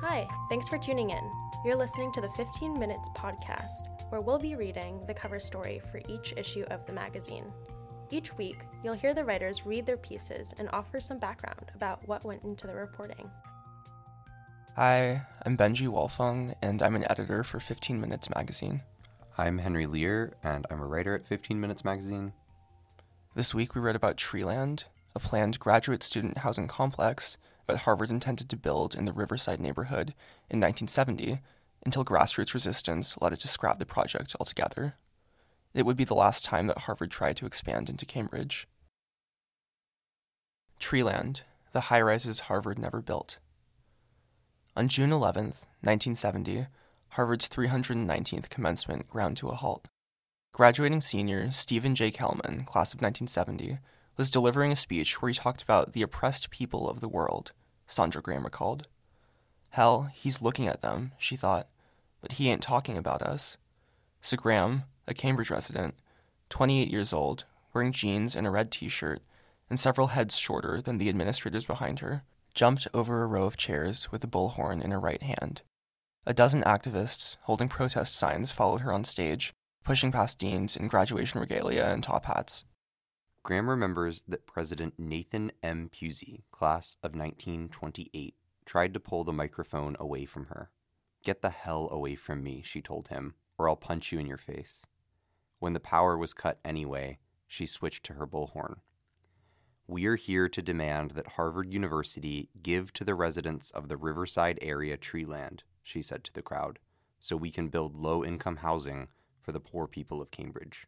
Hi, thanks for tuning in. You're listening to the 15 Minutes podcast, where we'll be reading the cover story for each issue of the magazine. Each week, you'll hear the writers read their pieces and offer some background about what went into the reporting. Hi, I'm Benjy Wall-Feng, and I'm an editor for 15 Minutes magazine. I'm Henry Lear, and I'm a writer at 15 Minutes magazine. This week, we read about Treeland, a planned graduate student housing complex that Harvard intended to build in the Riverside neighborhood in 1970 until grassroots resistance led it to scrap the project altogether. It would be the last time that Harvard tried to expand into Cambridge. Treeland, the high rises Harvard never built. On June 11, 1970, Harvard's 319th commencement ground to a halt. Graduating senior Steven J. Kelman, class of 1970, was delivering a speech where he talked about the oppressed people of the world, Saundra Graham recalled. Hell, he's looking at them, she thought, but he ain't talking about us. So Graham, a Cambridge resident, 28 years old, wearing jeans and a red t shirt, and several heads shorter than the administrators behind her, jumped over a row of chairs with a bullhorn in her right hand. A dozen activists holding protest signs followed her on stage, pushing past deans in graduation regalia and top hats. Graham remembers that President Nathan M. Pusey, class of 1928, tried to pull the microphone away from her. Get the hell away from me, she told him, or I'll punch you in your face. When the power was cut anyway, she switched to her bullhorn. We're here to demand that Harvard University give to the residents of the Riverside area tree land, she said to the crowd, so we can build low income housing for the poor people of Cambridge.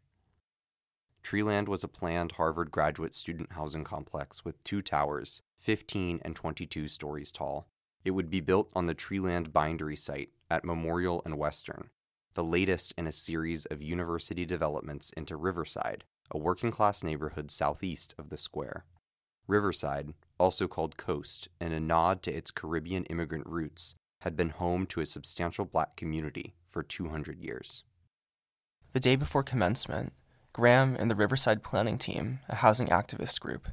Treeland was a planned Harvard graduate student housing complex with two towers, 15 and 22 stories tall. It would be built on the Treeland Bindery site at Memorial and Western, the latest in a series of university developments into Riverside, a working class neighborhood southeast of the square. Riverside, also called Coast, in a nod to its Caribbean immigrant roots, had been home to a substantial black community for 200 years. The day before commencement, Graham and the Riverside Planning Team, a housing activist group,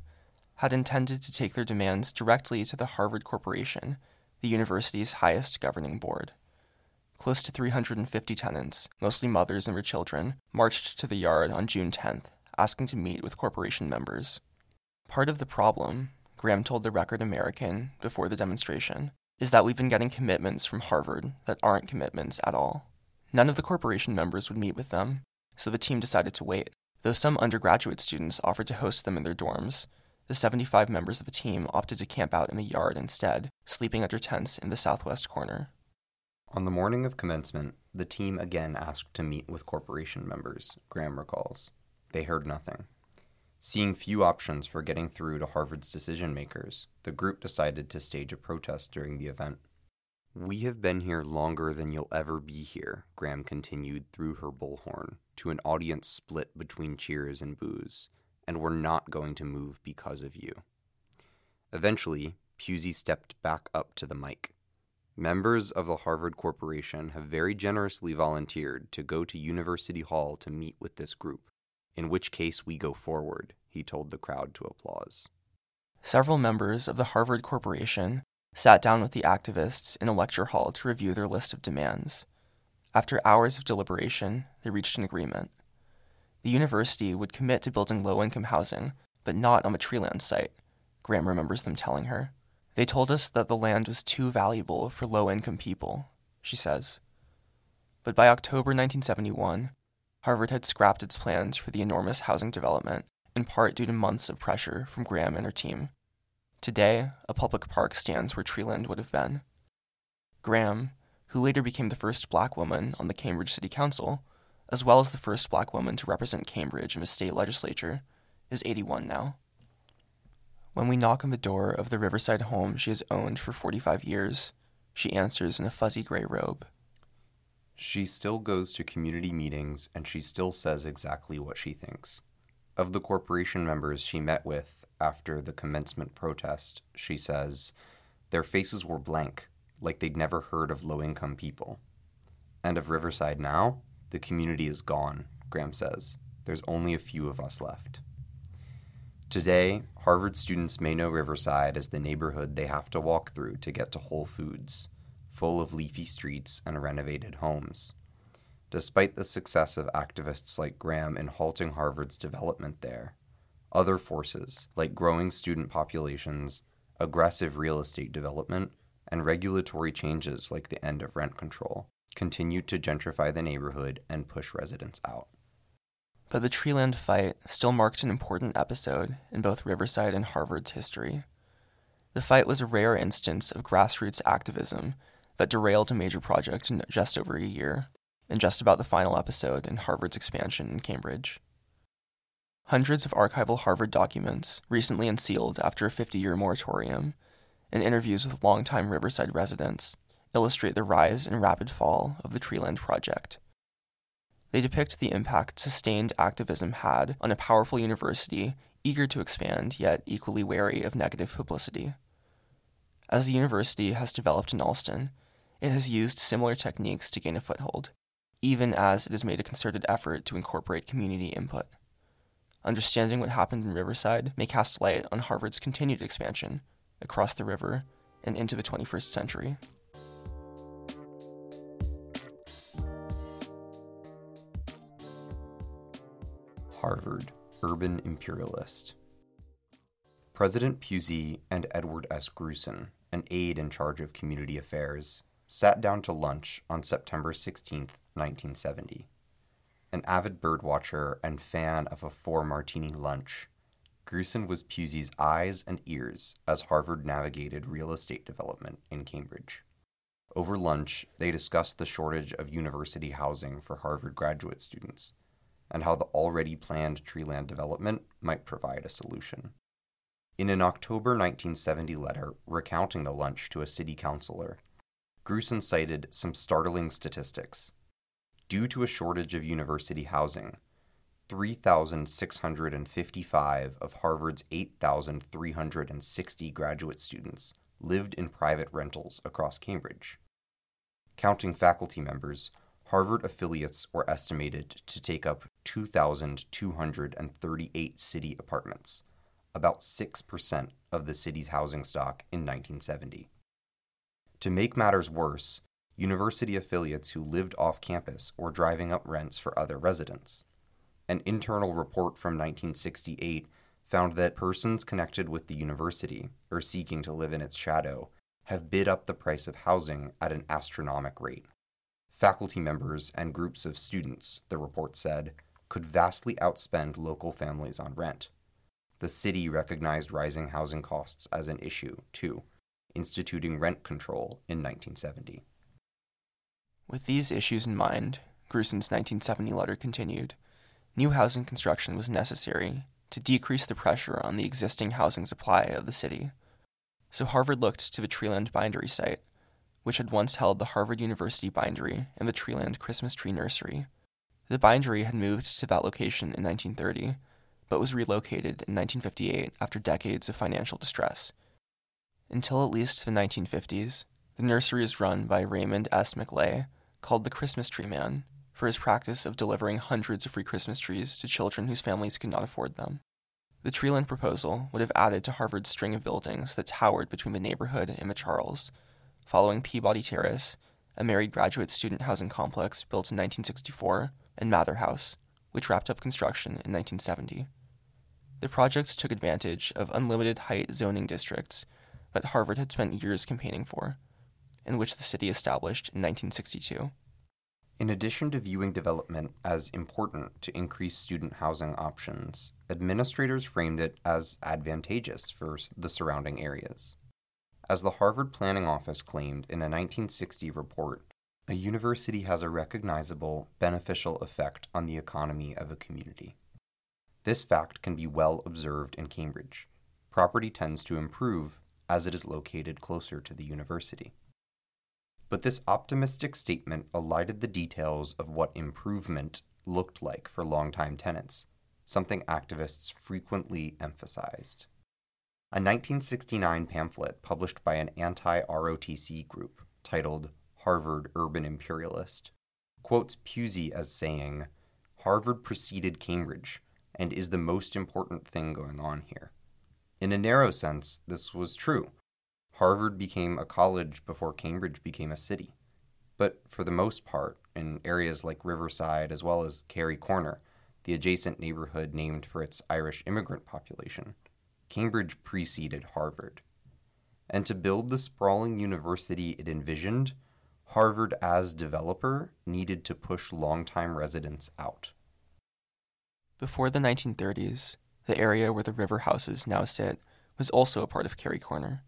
had intended to take their demands directly to the Harvard Corporation, the university's highest governing board. Close to 350 tenants, mostly mothers and their children, marched to the yard on June 10th, asking to meet with corporation members. Part of the problem, Graham told the Record American before the demonstration, is that we've been getting commitments from Harvard that aren't commitments at all. None of the corporation members would meet with them, so the team decided to wait. Though some undergraduate students offered to host them in their dorms, the 75 members of the team opted to camp out in the yard instead, sleeping under tents in the southwest corner. On the morning of commencement, the team again asked to meet with corporation members, Graham recalls. They heard nothing. Seeing few options for getting through to Harvard's decision makers, the group decided to stage a protest during the event. We have been here longer than you'll ever be here, Graham continued through her bullhorn to an audience split between cheers and boos, and we're not going to move because of you. Eventually, Pusey stepped back up to the mic. Members of the Harvard Corporation have very generously volunteered to go to University Hall to meet with this group, in which case we go forward, he told the crowd to applause. Several members of the Harvard Corporation sat down with the activists in a lecture hall to review their list of demands. After hours of deliberation, they reached an agreement. The university would commit to building low income housing, but not on the Treeland site, Graham remembers them telling her. They told us that the land was too valuable for low income people, she says. But by October 1971, Harvard had scrapped its plans for the enormous housing development, in part due to months of pressure from Graham and her team. Today, a public park stands where Treeland would have been. Graham, who later became the first black woman on the Cambridge City Council, as well as the first black woman to represent Cambridge in the state legislature, is 81 now. When we knock on the door of the Riverside home she has owned for 45 years, she answers in a fuzzy gray robe. She still goes to community meetings and she still says exactly what she thinks. Of the corporation members she met with, after the commencement protest, she says, their faces were blank, like they'd never heard of low income people. And of Riverside now, the community is gone, Graham says. There's only a few of us left. Today, Harvard students may know Riverside as the neighborhood they have to walk through to get to Whole Foods, full of leafy streets and renovated homes. Despite the success of activists like Graham in halting Harvard's development there, other forces, like growing student populations, aggressive real estate development, and regulatory changes like the end of rent control, continued to gentrify the neighborhood and push residents out. But the Treeland fight still marked an important episode in both Riverside and Harvard's history. The fight was a rare instance of grassroots activism that derailed a major project in just over a year, and just about the final episode in Harvard's expansion in Cambridge. Hundreds of archival Harvard documents, recently unsealed after a 50 year moratorium, and interviews with longtime Riverside residents illustrate the rise and rapid fall of the Treeland Project. They depict the impact sustained activism had on a powerful university eager to expand yet equally wary of negative publicity. As the university has developed in Allston, it has used similar techniques to gain a foothold, even as it has made a concerted effort to incorporate community input. Understanding what happened in Riverside may cast light on Harvard's continued expansion across the river and into the 21st century. Harvard, Urban Imperialist. President Pusey and Edward S. Grusin, an aide in charge of community affairs, sat down to lunch on September 16, 1970. An avid birdwatcher and fan of a four martini lunch, Grusin was Pusey's eyes and ears as Harvard navigated real estate development in Cambridge. Over lunch, they discussed the shortage of university housing for Harvard graduate students and how the already planned treeland development might provide a solution. In an October 1970 letter recounting the lunch to a city councilor, Grusin cited some startling statistics. Due to a shortage of university housing, 3,655 of Harvard's 8,360 graduate students lived in private rentals across Cambridge. Counting faculty members, Harvard affiliates were estimated to take up 2,238 city apartments, about 6% of the city's housing stock in 1970. To make matters worse, university affiliates who lived off campus were driving up rents for other residents. An internal report from 1968 found that persons connected with the university or seeking to live in its shadow have bid up the price of housing at an astronomical rate. Faculty members and groups of students, the report said, could vastly outspend local families on rent. The city recognized rising housing costs as an issue, too, instituting rent control in 1970. With these issues in mind, Grusin's 1970 letter continued new housing construction was necessary to decrease the pressure on the existing housing supply of the city. So Harvard looked to the Treeland Bindery site which had once held the Harvard University Bindery and the Treeland Christmas Tree Nursery. The bindery had moved to that location in 1930, but was relocated in 1958 after decades of financial distress. Until at least the 1950s, the nursery was run by Raymond S. McLay, called the Christmas Tree Man, for his practice of delivering hundreds of free Christmas trees to children whose families could not afford them. The Treeland proposal would have added to Harvard's string of buildings that towered between the neighborhood and the Charles, following Peabody Terrace, a married graduate student housing complex built in 1964, and Mather House, which wrapped up construction in 1970. The projects took advantage of unlimited height zoning districts that Harvard had spent years campaigning for, and which the city established in 1962. In addition to viewing development as important to increase student housing options, administrators framed it as advantageous for the surrounding areas. As the Harvard Planning Office claimed in a 1960 report, a university has a recognizable beneficial effect on the economy of a community. This fact can be well observed in Cambridge. Property tends to improve as it is located closer to the university. But this optimistic statement elided the details of what improvement looked like for longtime tenants, something activists frequently emphasized. A 1969 pamphlet published by an anti ROTC group titled Harvard Urban Imperialist quotes Pusey as saying, Harvard preceded Cambridge and is the most important thing going on here. In a narrow sense, this was true. Harvard became a college before Cambridge became a city. But for the most part, in areas like Riverside as well as Kerry Corner, the adjacent neighborhood named for its Irish immigrant population, Cambridge preceded Harvard. And to build the sprawling university it envisioned, Harvard as developer needed to push longtime residents out. Before the 1930s, the area where the river houses now sit was also a part of Kerry Corner.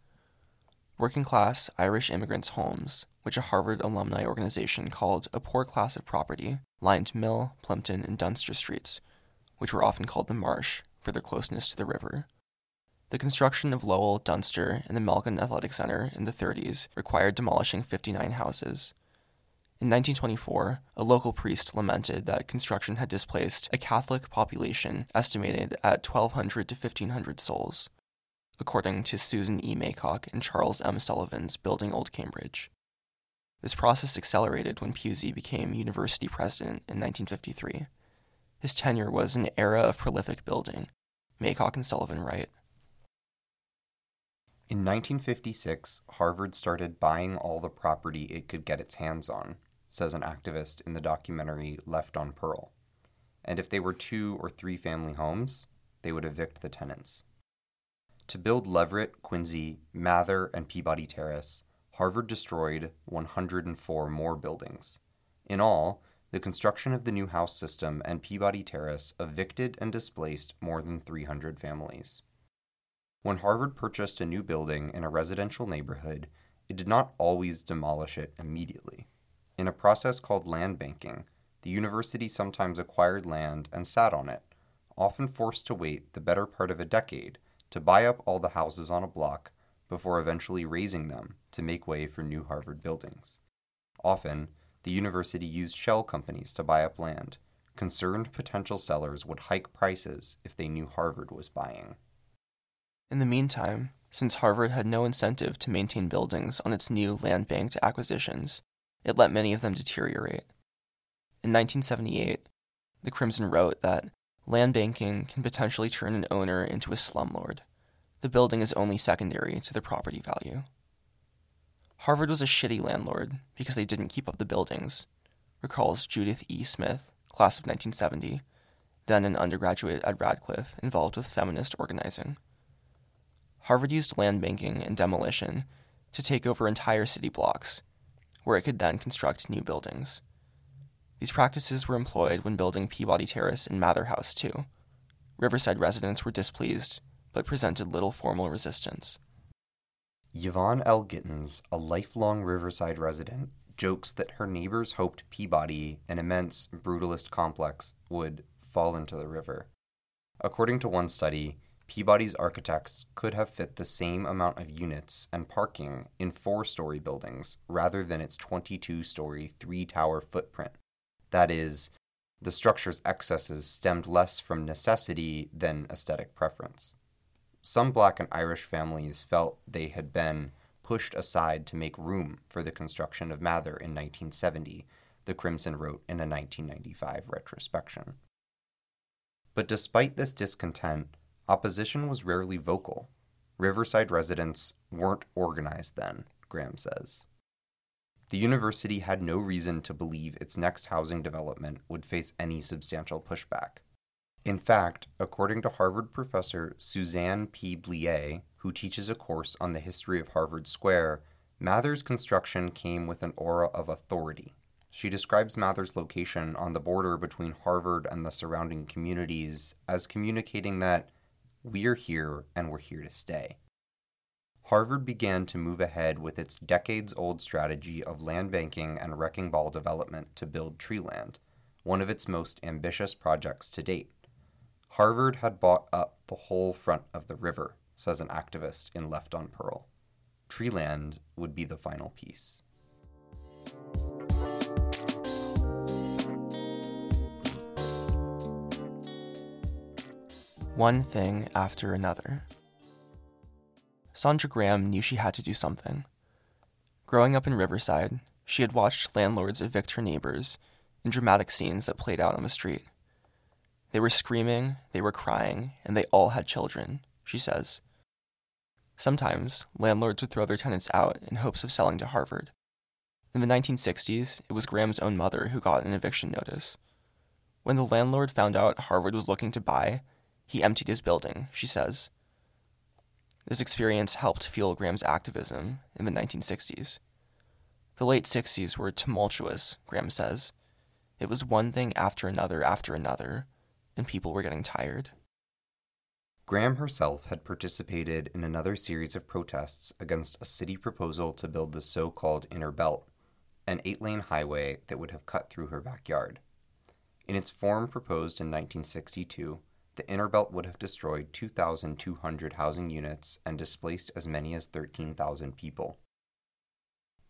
Working class Irish immigrants' homes, which a Harvard alumni organization called a poor class of property, lined Mill, Plympton, and Dunster streets, which were often called the Marsh for their closeness to the river. The construction of Lowell, Dunster, and the Malkin Athletic Center in the 30s required demolishing 59 houses. In 1924, a local priest lamented that construction had displaced a Catholic population estimated at 1,200 to 1,500 souls, according to Susan E. Maycock and Charles M. Sullivan's Building Old Cambridge. This process accelerated when Pusey became university president in 1953. His tenure was an era of prolific building, Maycock and Sullivan write. In 1956, Harvard started buying all the property it could get its hands on, says an activist in the documentary Left on Pearl. And if they were two or three family homes, they would evict the tenants. To build Leverett, Quincy, Mather, and Peabody Terrace, Harvard destroyed 104 more buildings. In all, the construction of the new house system and Peabody Terrace evicted and displaced more than 300 families. When Harvard purchased a new building in a residential neighborhood, it did not always demolish it immediately. In a process called land banking, the university sometimes acquired land and sat on it, often forced to wait the better part of a decade to buy up all the houses on a block before eventually razing them to make way for new Harvard buildings. Often, the university used shell companies to buy up land. Concerned potential sellers would hike prices if they knew Harvard was buying. In the meantime, since Harvard had no incentive to maintain buildings on its new land banked acquisitions, it let many of them deteriorate. In 1978, the Crimson wrote that land banking can potentially turn an owner into a slumlord. The building is only secondary to the property value. Harvard was a shitty landlord because they didn't keep up the buildings, recalls Judith E. Smith, class of 1970, then an undergraduate at Radcliffe involved with feminist organizing. Harvard used land banking and demolition to take over entire city blocks, where it could then construct new buildings. These practices were employed when building Peabody Terrace and Mather House, too. Riverside residents were displeased, but presented little formal resistance. Yvonne L. Gittens, a lifelong Riverside resident, jokes that her neighbors hoped Peabody, an immense brutalist complex, would fall into the river. According to one study, Peabody's architects could have fit the same amount of units and parking in four story buildings rather than its 22 story, three tower footprint. That is, the structure's excesses stemmed less from necessity than aesthetic preference. Some black and Irish families felt they had been pushed aside to make room for the construction of Mather in 1970, the Crimson wrote in a 1995 retrospection. But despite this discontent, opposition was rarely vocal. Riverside residents weren't organized then, Graham says. The university had no reason to believe its next housing development would face any substantial pushback. In fact, according to Harvard professor Suzanne P. Blier, who teaches a course on the history of Harvard Square, Mather's construction came with an aura of authority. She describes Mather's location on the border between Harvard and the surrounding communities as communicating that we're here and we're here to stay. Harvard began to move ahead with its decades old strategy of land banking and wrecking ball development to build Treeland, one of its most ambitious projects to date. Harvard had bought up the whole front of the river, says an activist in Left on Pearl. Treeland would be the final piece. One thing after another. Saundra Graham knew she had to do something. Growing up in Riverside, she had watched landlords evict her neighbors in dramatic scenes that played out on the street. They were screaming, they were crying, and they all had children, she says. Sometimes, landlords would throw their tenants out in hopes of selling to Harvard. In the 1960s, it was Graham's own mother who got an eviction notice. When the landlord found out Harvard was looking to buy, he emptied his building, she says. This experience helped fuel Graham's activism in the 1960s. The late 60s were tumultuous, Graham says. It was one thing after another after another, and people were getting tired. Graham herself had participated in another series of protests against a city proposal to build the so called Inner Belt, an eight lane highway that would have cut through her backyard. In its form proposed in 1962, the Inner Belt would have destroyed 2,200 housing units and displaced as many as 13,000 people.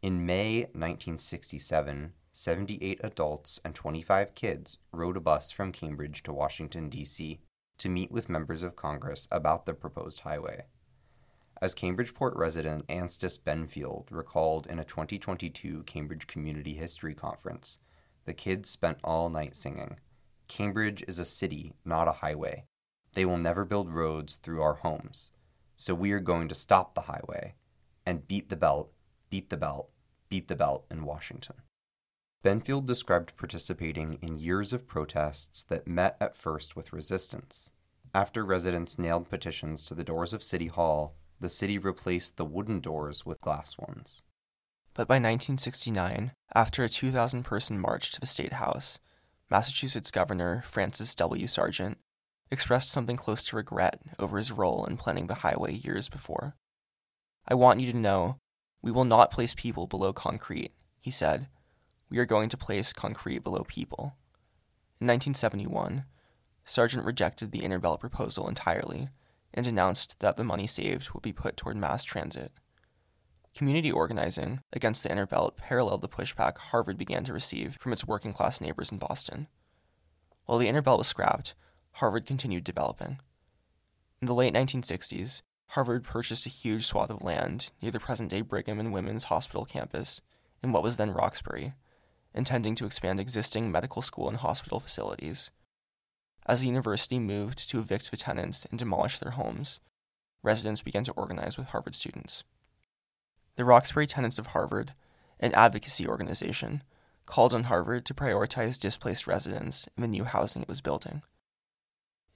In May 1967, 78 adults and 25 kids rode a bus from Cambridge to Washington, D.C. to meet with members of Congress about the proposed highway. As Cambridgeport resident Anstis Benfield recalled in a 2022 Cambridge Community History Conference, the kids spent all night singing. Cambridge is a city, not a highway. They will never build roads through our homes. So we are going to stop the highway and beat the belt, beat the belt, beat the belt in Washington. Benfield described participating in years of protests that met at first with resistance. After residents nailed petitions to the doors of City Hall, the city replaced the wooden doors with glass ones. But by 1969, after a 2,000 person march to the State House, Massachusetts Governor Francis W. Sargent expressed something close to regret over his role in planning the highway years before. I want you to know we will not place people below concrete, he said. We are going to place concrete below people. In 1971, Sargent rejected the Inner Belt proposal entirely and announced that the money saved would be put toward mass transit. Community organizing against the Inner Belt paralleled the pushback Harvard began to receive from its working class neighbors in Boston. While the Inner Belt was scrapped, Harvard continued developing. In the late 1960s, Harvard purchased a huge swath of land near the present day Brigham and Women's Hospital campus in what was then Roxbury, intending to expand existing medical school and hospital facilities. As the university moved to evict the tenants and demolish their homes, residents began to organize with Harvard students. The Roxbury Tenants of Harvard, an advocacy organization, called on Harvard to prioritize displaced residents in the new housing it was building.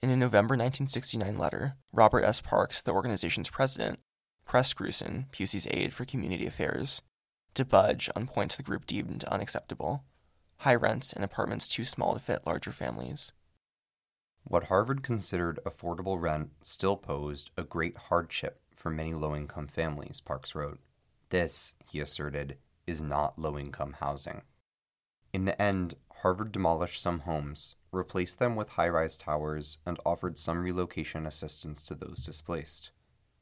In a November 1969 letter, Robert S. Parks, the organization's president, pressed Grusin, Pusey's aide for community affairs, to budge on points the group deemed unacceptable high rents and apartments too small to fit larger families. What Harvard considered affordable rent still posed a great hardship for many low income families, Parks wrote. This, he asserted, is not low income housing. In the end, Harvard demolished some homes, replaced them with high rise towers, and offered some relocation assistance to those displaced.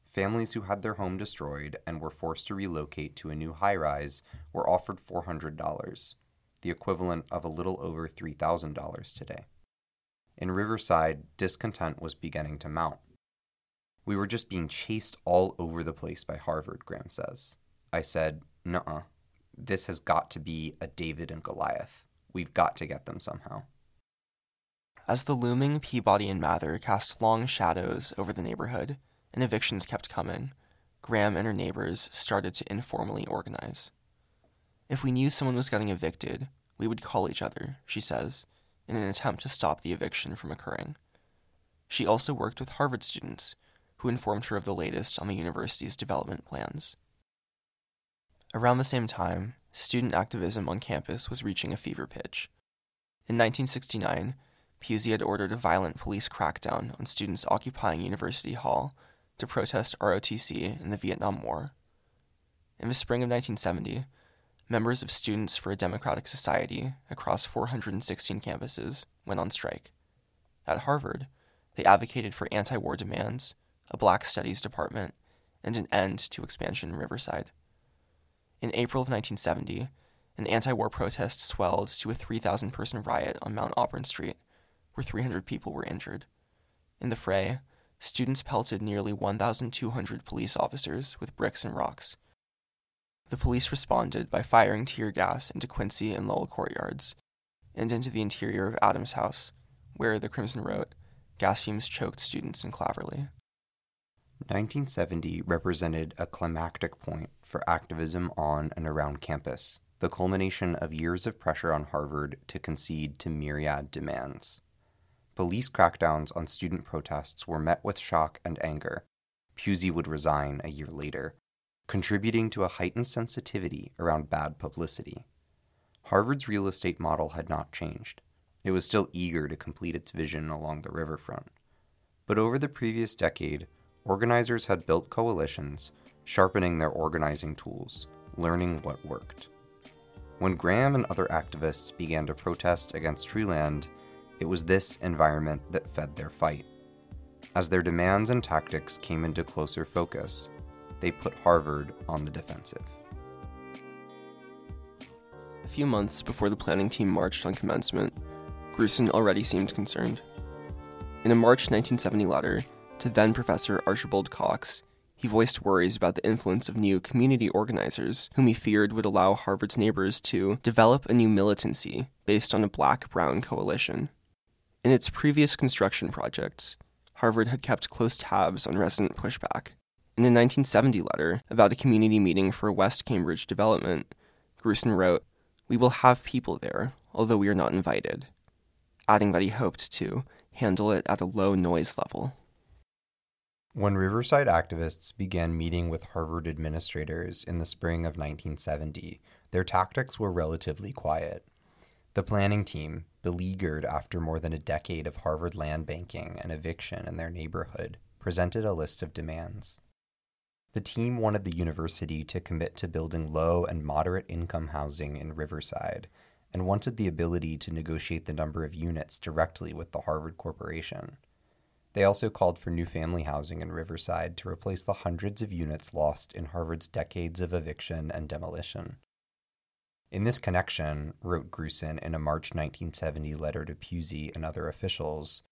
Families who had their home destroyed and were forced to relocate to a new high rise were offered $400, the equivalent of a little over $3,000 today. In Riverside, discontent was beginning to mount. We were just being chased all over the place by Harvard, Graham says. I said, Nuh This has got to be a David and Goliath. We've got to get them somehow. As the looming Peabody and Mather cast long shadows over the neighborhood and evictions kept coming, Graham and her neighbors started to informally organize. If we knew someone was getting evicted, we would call each other, she says, in an attempt to stop the eviction from occurring. She also worked with Harvard students, who informed her of the latest on the university's development plans. Around the same time, student activism on campus was reaching a fever pitch. In 1969, Pusey had ordered a violent police crackdown on students occupying University Hall to protest ROTC in the Vietnam War. In the spring of 1970, members of Students for a Democratic Society across 416 campuses went on strike. At Harvard, they advocated for anti war demands, a Black Studies department, and an end to expansion in Riverside. In April of 1970, an anti war protest swelled to a 3,000 person riot on Mount Auburn Street, where 300 people were injured. In the fray, students pelted nearly 1,200 police officers with bricks and rocks. The police responded by firing tear gas into Quincy and Lowell courtyards and into the interior of Adams House, where, the Crimson wrote, gas fumes choked students in Claverly. 1970 represented a climactic point for activism on and around campus, the culmination of years of pressure on Harvard to concede to myriad demands. Police crackdowns on student protests were met with shock and anger. Pusey would resign a year later, contributing to a heightened sensitivity around bad publicity. Harvard's real estate model had not changed. It was still eager to complete its vision along the riverfront. But over the previous decade, organizers had built coalitions, sharpening their organizing tools, learning what worked. When Graham and other activists began to protest against Treeland, it was this environment that fed their fight. As their demands and tactics came into closer focus, they put Harvard on the defensive. A few months before the planning team marched on commencement, Grusin already seemed concerned. In a March 1970 letter to then Professor Archibald Cox, he voiced worries about the influence of new community organizers, whom he feared would allow Harvard's neighbors to develop a new militancy based on a black brown coalition. In its previous construction projects, Harvard had kept close tabs on resident pushback. In a 1970 letter about a community meeting for West Cambridge development, Grusin wrote, We will have people there, although we are not invited, adding that he hoped to handle it at a low noise level. When Riverside activists began meeting with Harvard administrators in the spring of 1970, their tactics were relatively quiet. The planning team, beleaguered after more than a decade of Harvard land banking and eviction in their neighborhood, presented a list of demands. The team wanted the university to commit to building low and moderate income housing in Riverside and wanted the ability to negotiate the number of units directly with the Harvard Corporation. They also called for new family housing in Riverside to replace the hundreds of units lost in Harvard's decades of eviction and demolition. In this connection, wrote Grusin in a March 1970 letter to Pusey and other officials,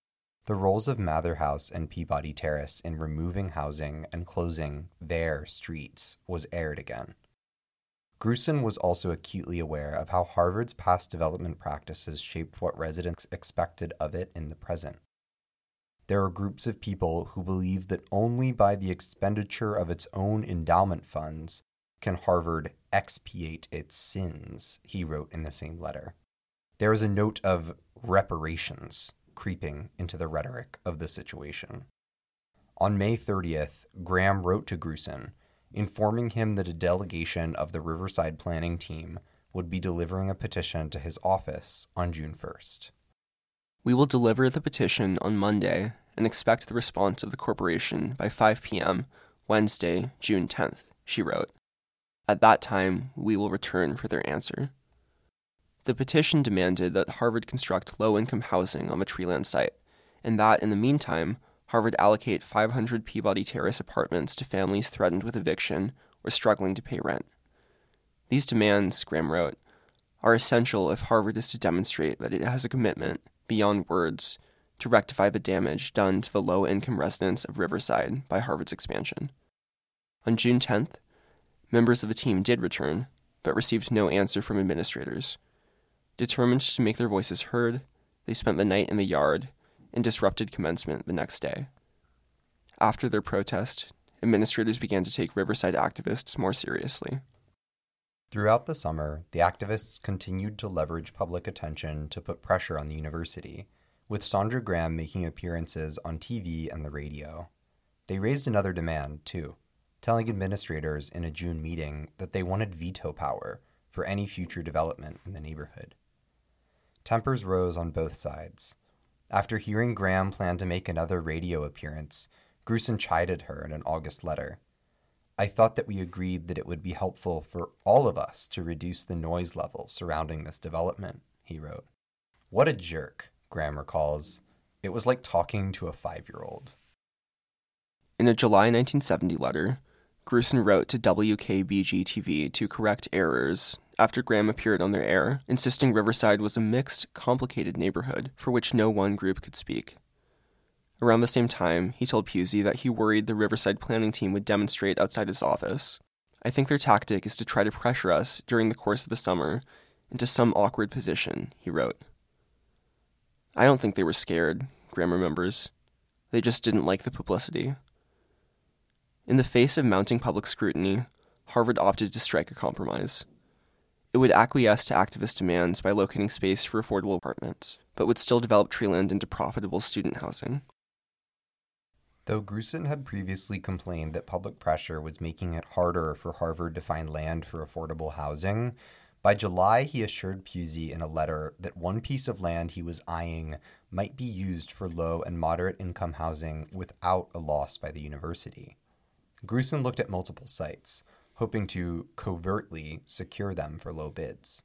the roles of Mather House and Peabody Terrace in removing housing and closing their streets was aired again. Grusin was also acutely aware of how Harvard's past development practices shaped what residents expected of it in the present there are groups of people who believe that only by the expenditure of its own endowment funds can Harvard expiate its sins, he wrote in the same letter. There is a note of reparations creeping into the rhetoric of the situation. On May 30th, Graham wrote to Grusin, informing him that a delegation of the Riverside planning team would be delivering a petition to his office on June 1st. We will deliver the petition on Monday and expect the response of the corporation by 5 p.m. Wednesday, June 10th, she wrote. At that time, we will return for their answer. The petition demanded that Harvard construct low income housing on the Treeland site, and that, in the meantime, Harvard allocate 500 Peabody Terrace apartments to families threatened with eviction or struggling to pay rent. These demands, Graham wrote, are essential if Harvard is to demonstrate that it has a commitment beyond words to rectify the damage done to the low income residents of Riverside by Harvard's expansion. On June 10th, members of the team did return, but received no answer from administrators. Determined to make their voices heard, they spent the night in the yard and disrupted commencement the next day. After their protest, administrators began to take Riverside activists more seriously. Throughout the summer, the activists continued to leverage public attention to put pressure on the university, with Saundra Graham making appearances on TV and the radio. They raised another demand, too, telling administrators in a June meeting that they wanted veto power for any future development in the neighborhood. Tempers rose on both sides. After hearing Graham plan to make another radio appearance, Grusin chided her in an August letter. I thought that we agreed that it would be helpful for all of us to reduce the noise level surrounding this development, he wrote. What a jerk, Graham recalls. It was like talking to a five year old. In a July 1970 letter, Grusin wrote to WKBG TV to correct errors after Graham appeared on their air, insisting Riverside was a mixed, complicated neighborhood for which no one group could speak. Around the same time, he told Pusey that he worried the Riverside planning team would demonstrate outside his office. I think their tactic is to try to pressure us during the course of the summer into some awkward position, he wrote. I don't think they were scared, Graham remembers. They just didn't like the publicity. In the face of mounting public scrutiny, Harvard opted to strike a compromise. It would acquiesce to activist demands by locating space for affordable apartments, but would still develop Treeland into profitable student housing. Though Grusin had previously complained that public pressure was making it harder for Harvard to find land for affordable housing, by July he assured Pusey in a letter that one piece of land he was eyeing might be used for low and moderate income housing without a loss by the university. Grusin looked at multiple sites, hoping to covertly secure them for low bids.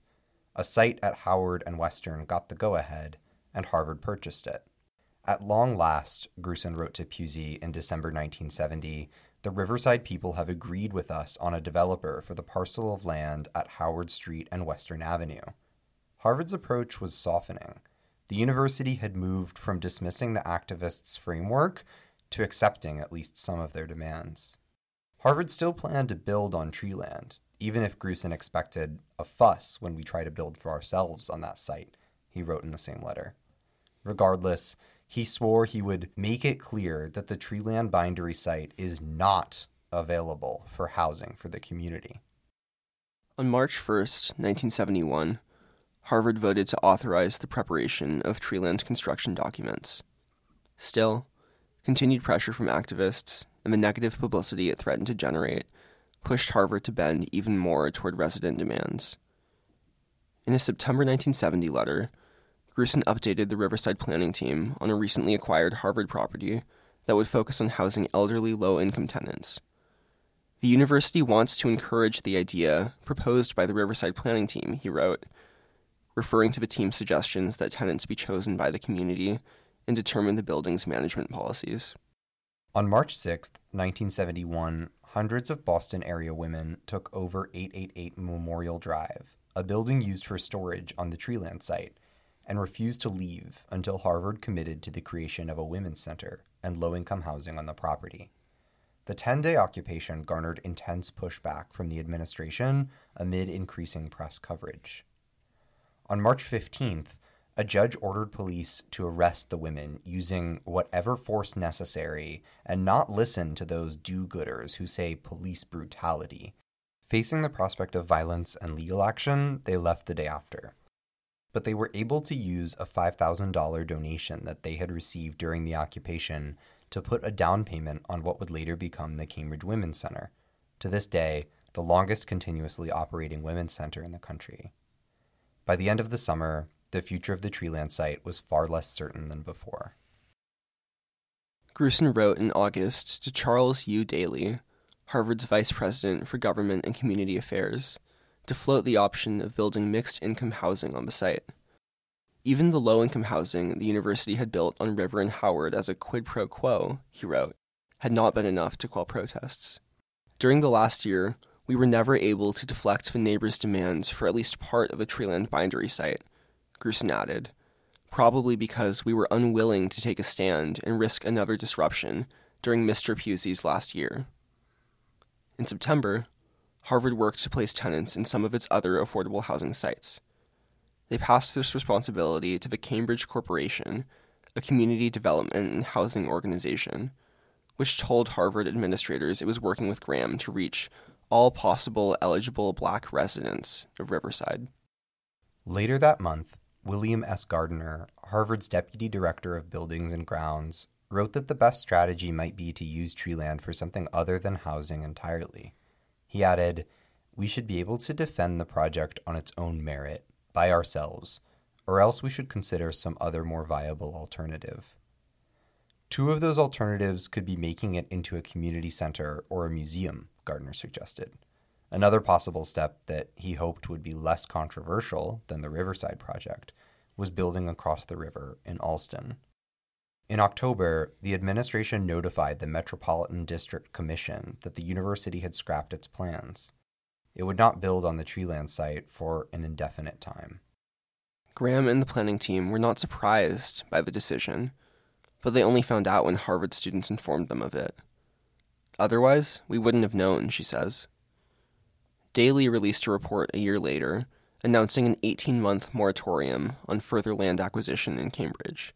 A site at Howard and Western got the go ahead, and Harvard purchased it. At long last, Grusin wrote to Pusey in December 1970, the Riverside people have agreed with us on a developer for the parcel of land at Howard Street and Western Avenue. Harvard's approach was softening. The university had moved from dismissing the activists' framework to accepting at least some of their demands. Harvard still planned to build on Treeland, even if Grusin expected a fuss when we try to build for ourselves on that site, he wrote in the same letter. Regardless, he swore he would make it clear that the Treeland bindery site is not available for housing for the community. On March 1st, 1971, Harvard voted to authorize the preparation of Treeland construction documents. Still, continued pressure from activists and the negative publicity it threatened to generate pushed Harvard to bend even more toward resident demands. In a September 1970 letter, Grusin updated the Riverside planning team on a recently acquired Harvard property that would focus on housing elderly low income tenants. The university wants to encourage the idea proposed by the Riverside planning team, he wrote, referring to the team's suggestions that tenants be chosen by the community and determine the building's management policies. On March 6, 1971, hundreds of Boston area women took over 888 Memorial Drive, a building used for storage on the Treeland site, and refused to leave until Harvard committed to the creation of a women's center and low income housing on the property. The 10 day occupation garnered intense pushback from the administration amid increasing press coverage. On March 15th, a judge ordered police to arrest the women using whatever force necessary and not listen to those do gooders who say police brutality. Facing the prospect of violence and legal action, they left the day after. But they were able to use a $5,000 donation that they had received during the occupation to put a down payment on what would later become the Cambridge Women's Center. To this day, the longest continuously operating women's center in the country. By the end of the summer, the future of the Treeland site was far less certain than before. Grusin wrote in August to Charles U. Daly, Harvard's vice president for government and community affairs, to float the option of building mixed income housing on the site. Even the low income housing the university had built on River and Howard as a quid pro quo, he wrote, had not been enough to quell protests. During the last year, we were never able to deflect the neighbors' demands for at least part of the Treeland bindery site, Grusin added, probably because we were unwilling to take a stand and risk another disruption during Mr. Pusey's last year. In September, Harvard worked to place tenants in some of its other affordable housing sites. They passed this responsibility to the Cambridge Corporation, a community development and housing organization, which told Harvard administrators it was working with Graham to reach all possible eligible black residents of Riverside. Later that month, William S. Gardner, Harvard's deputy director of buildings and grounds, wrote that the best strategy might be to use Treeland for something other than housing entirely. He added, We should be able to defend the project on its own merit, by ourselves, or else we should consider some other more viable alternative. Two of those alternatives could be making it into a community center or a museum, Gardner suggested. Another possible step that he hoped would be less controversial than the Riverside project was building across the river in Allston. In October, the administration notified the Metropolitan District Commission that the university had scrapped its plans. It would not build on the Treeland site for an indefinite time. Graham and the planning team were not surprised by the decision, but they only found out when Harvard students informed them of it. Otherwise, we wouldn't have known, she says. Daly released a report a year later announcing an 18 month moratorium on further land acquisition in Cambridge.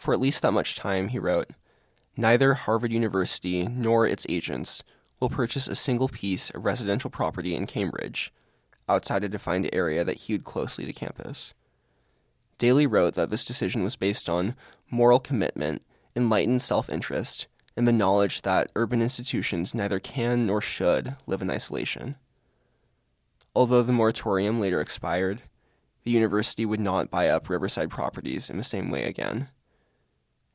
For at least that much time, he wrote, neither Harvard University nor its agents will purchase a single piece of residential property in Cambridge outside a defined area that hewed closely to campus. Daly wrote that this decision was based on moral commitment, enlightened self interest, and the knowledge that urban institutions neither can nor should live in isolation. Although the moratorium later expired, the university would not buy up riverside properties in the same way again.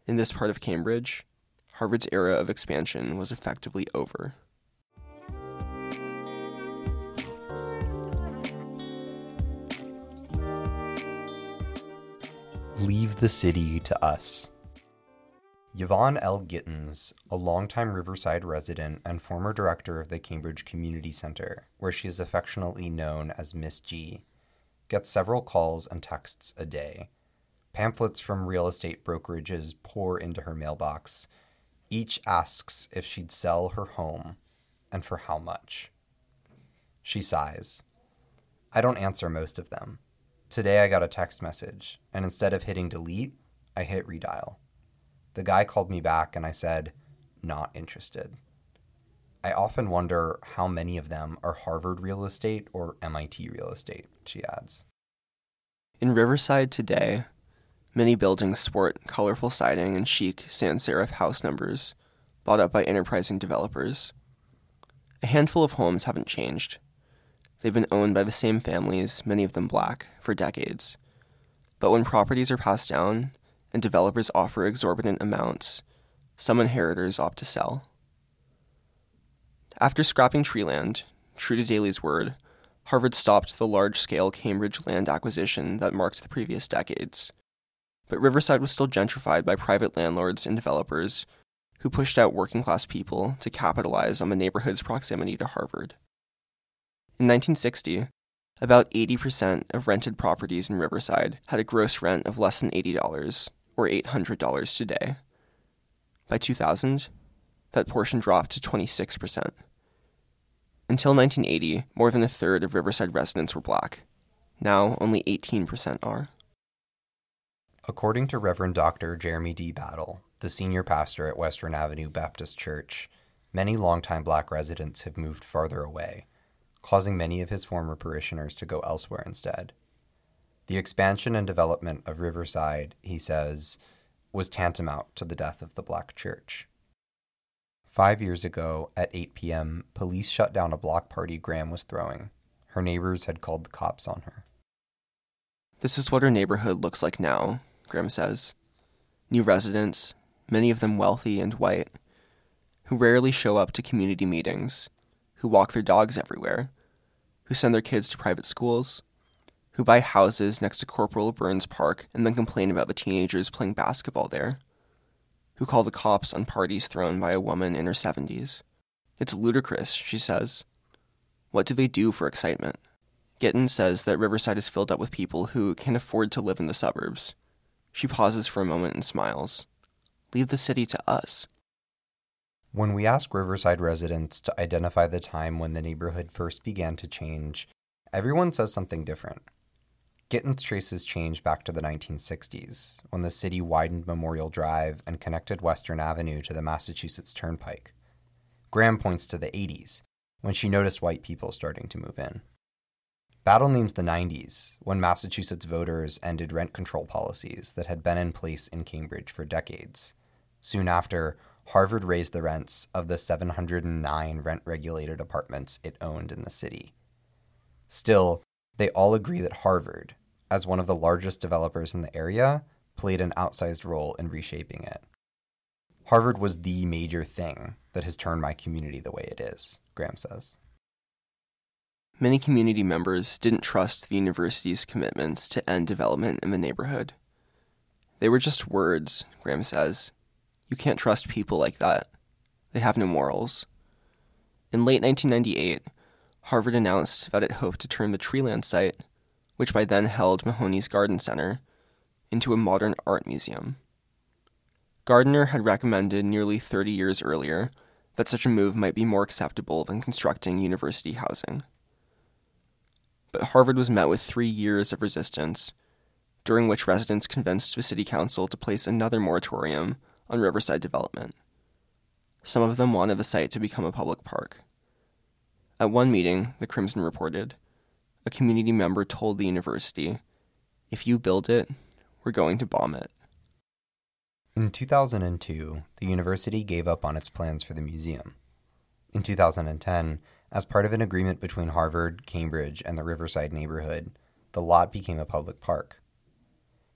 In this part of Cambridge, Harvard's era of expansion was effectively over. Leave the city to us. Yvonne L. Gittens, a longtime Riverside resident and former director of the Cambridge Community Center, where she is affectionately known as Miss G, gets several calls and texts a day. Pamphlets from real estate brokerages pour into her mailbox. Each asks if she'd sell her home and for how much. She sighs. I don't answer most of them. Today I got a text message, and instead of hitting delete, I hit redial. The guy called me back and I said, not interested. I often wonder how many of them are Harvard real estate or MIT real estate, she adds. In Riverside today, many buildings sport colorful siding and chic sans serif house numbers, bought up by enterprising developers. A handful of homes haven't changed. They've been owned by the same families, many of them black, for decades. But when properties are passed down and developers offer exorbitant amounts, some inheritors opt to sell. After scrapping Treeland, true to Daly's word, Harvard stopped the large scale Cambridge land acquisition that marked the previous decades. But Riverside was still gentrified by private landlords and developers who pushed out working class people to capitalize on the neighborhood's proximity to Harvard. In 1960, about 80% of rented properties in Riverside had a gross rent of less than $80, or $800 today. By 2000, that portion dropped to 26%. Until 1980, more than a third of Riverside residents were black. Now, only 18% are. According to Reverend Dr. Jeremy D. Battle, the senior pastor at Western Avenue Baptist Church, many longtime black residents have moved farther away causing many of his former parishioners to go elsewhere instead. The expansion and development of Riverside, he says, was tantamount to the death of the black church. Five years ago, at 8 p.m., police shut down a block party Graham was throwing. Her neighbors had called the cops on her. This is what her neighborhood looks like now, Graham says. New residents, many of them wealthy and white, who rarely show up to community meetings, who walk their dogs everywhere, who send their kids to private schools, who buy houses next to Corporal Burns Park and then complain about the teenagers playing basketball there, who call the cops on parties thrown by a woman in her 70s. It's ludicrous, she says. What do they do for excitement? Gittens says that Riverside is filled up with people who can afford to live in the suburbs. She pauses for a moment and smiles. Leave the city to us. When we ask Riverside residents to identify the time when the neighborhood first began to change, everyone says something different. Gittens traces change back to the 1960s, when the city widened Memorial Drive and connected Western Avenue to the Massachusetts Turnpike. Graham points to the 80s, when she noticed white people starting to move in. Battle names the 90s, when Massachusetts voters ended rent control policies that had been in place in Cambridge for decades. Soon after, Harvard raised the rents of the 709 rent regulated apartments it owned in the city. Still, they all agree that Harvard, as one of the largest developers in the area, played an outsized role in reshaping it. Harvard was the major thing that has turned my community the way it is, Graham says. Many community members didn't trust the university's commitments to end development in the neighborhood. They were just words, Graham says, you can't trust people like that. They have no morals. In late 1998, Harvard announced that it hoped to turn the Treeland site, which by then held Mahoney's Garden Center, into a modern art museum. Gardner had recommended nearly 30 years earlier that such a move might be more acceptable than constructing university housing. But Harvard was met with three years of resistance, during which residents convinced the city council to place another moratorium on Riverside development. Some of them wanted the site to become a public park. At one meeting, the Crimson reported, a community member told the university, If you build it, we're going to bomb it. In 2002, the university gave up on its plans for the museum. In 2010, as part of an agreement between Harvard, Cambridge, and the Riverside neighborhood, the lot became a public park.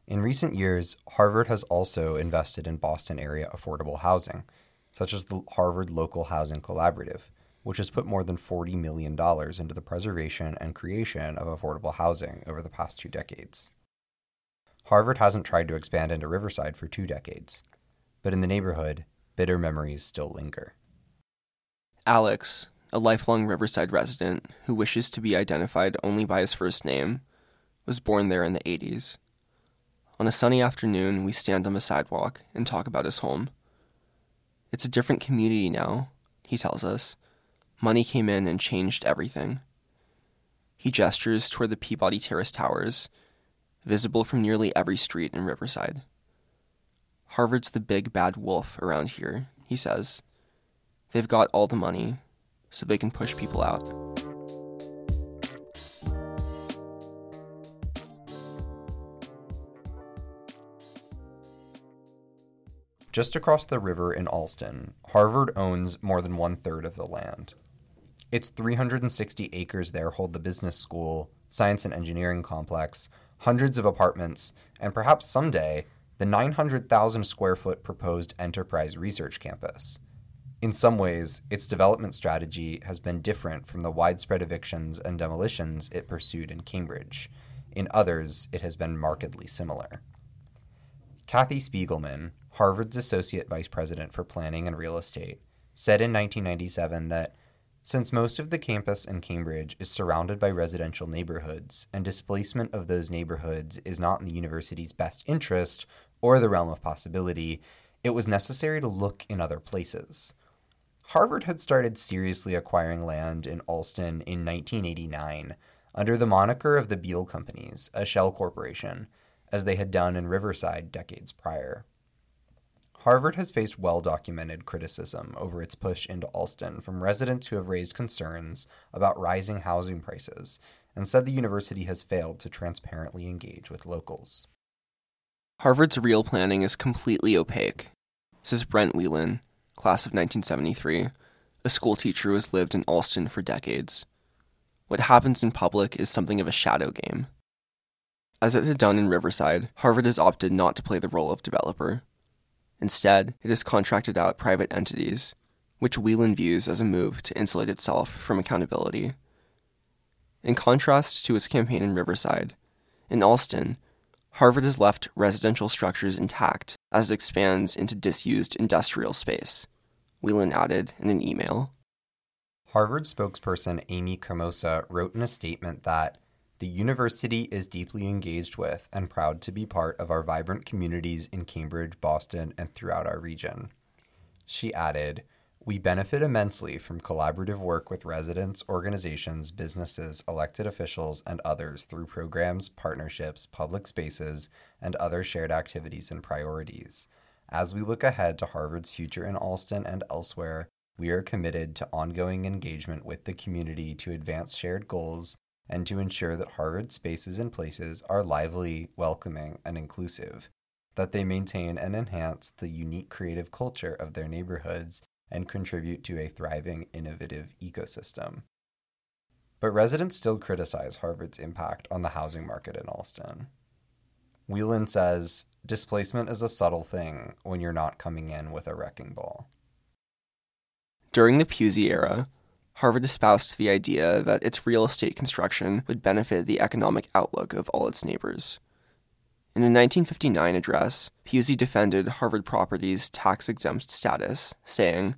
In recent years, Harvard has also invested in Boston area affordable housing, such as the Harvard Local Housing Collaborative, which has put more than $40 million into the preservation and creation of affordable housing over the past two decades. Harvard hasn't tried to expand into Riverside for two decades, but in the neighborhood, bitter memories still linger. Alex, a lifelong Riverside resident who wishes to be identified only by his first name, was born there in the 80s. On a sunny afternoon, we stand on the sidewalk and talk about his home. It's a different community now, he tells us. Money came in and changed everything. He gestures toward the Peabody Terrace Towers visible from nearly every street in Riverside. Harvard's the big bad wolf around here, he says. They've got all the money, so they can push people out. Just across the river in Allston, Harvard owns more than one third of the land. Its 360 acres there hold the business school, science and engineering complex, hundreds of apartments, and perhaps someday, the 900,000 square foot proposed enterprise research campus. In some ways, its development strategy has been different from the widespread evictions and demolitions it pursued in Cambridge. In others, it has been markedly similar. Kathy Spiegelman, Harvard's Associate Vice President for Planning and Real Estate, said in 1997 that since most of the campus in Cambridge is surrounded by residential neighborhoods, and displacement of those neighborhoods is not in the university's best interest or the realm of possibility, it was necessary to look in other places. Harvard had started seriously acquiring land in Allston in 1989 under the moniker of the Beal Companies, a shell corporation, as they had done in Riverside decades prior. Harvard has faced well documented criticism over its push into Allston from residents who have raised concerns about rising housing prices and said the university has failed to transparently engage with locals. Harvard's real planning is completely opaque, says Brent Whelan, class of 1973, a school teacher who has lived in Allston for decades. What happens in public is something of a shadow game. As it had done in Riverside, Harvard has opted not to play the role of developer. Instead, it has contracted out private entities, which Whelan views as a move to insulate itself from accountability. In contrast to its campaign in Riverside, in Allston, Harvard has left residential structures intact as it expands into disused industrial space, Whelan added in an email. Harvard spokesperson Amy Camosa wrote in a statement that the university is deeply engaged with and proud to be part of our vibrant communities in Cambridge, Boston, and throughout our region. She added, We benefit immensely from collaborative work with residents, organizations, businesses, elected officials, and others through programs, partnerships, public spaces, and other shared activities and priorities. As we look ahead to Harvard's future in Allston and elsewhere, we are committed to ongoing engagement with the community to advance shared goals and to ensure that Harvard spaces and places are lively, welcoming, and inclusive, that they maintain and enhance the unique creative culture of their neighborhoods and contribute to a thriving, innovative ecosystem. But residents still criticize Harvard's impact on the housing market in Allston. Whelan says, displacement is a subtle thing when you're not coming in with a wrecking ball. During the Pusey era, Harvard espoused the idea that its real estate construction would benefit the economic outlook of all its neighbors. In a 1959 address, Pusey defended Harvard Property's tax exempt status, saying,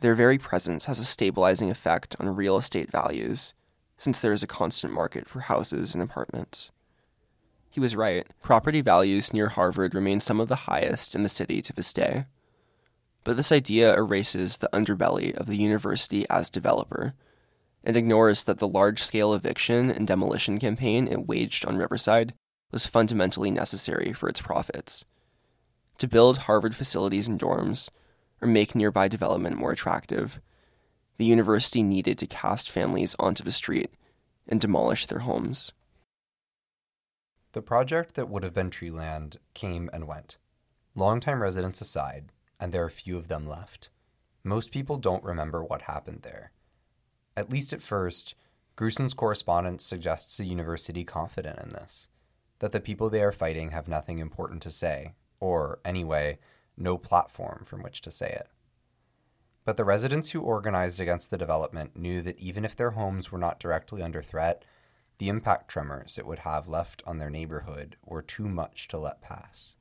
Their very presence has a stabilizing effect on real estate values, since there is a constant market for houses and apartments. He was right. Property values near Harvard remain some of the highest in the city to this day. But this idea erases the underbelly of the university as developer. and ignores that the large scale eviction and demolition campaign it waged on Riverside was fundamentally necessary for its profits. To build Harvard facilities and dorms, or make nearby development more attractive. The university needed to cast families onto the street and demolish their homes. The project that would have been Treeland came and went. Longtime residents aside, and there are few of them left. Most people don't remember what happened there. At least at first, Grusin's correspondence suggests a university confident in this, that the people they are fighting have nothing important to say, or, anyway, no platform from which to say it. But the residents who organized against the development knew that even if their homes were not directly under threat, the impact tremors it would have left on their neighborhood were too much to let pass.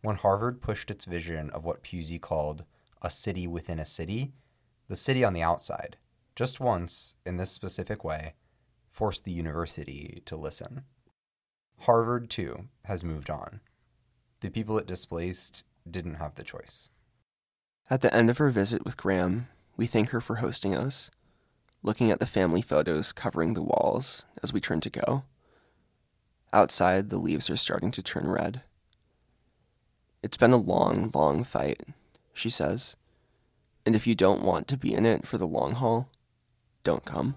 When Harvard pushed its vision of what Pusey called a city within a city, the city on the outside, just once, in this specific way, forced the university to listen. Harvard, too, has moved on. The people it displaced didn't have the choice. At the end of her visit with Graham, we thank her for hosting us looking at the family photos covering the walls as we turn to go. Outside, the leaves are starting to turn red. It's been a long, long fight, she says. And if you don't want to be in it for the long haul, don't come.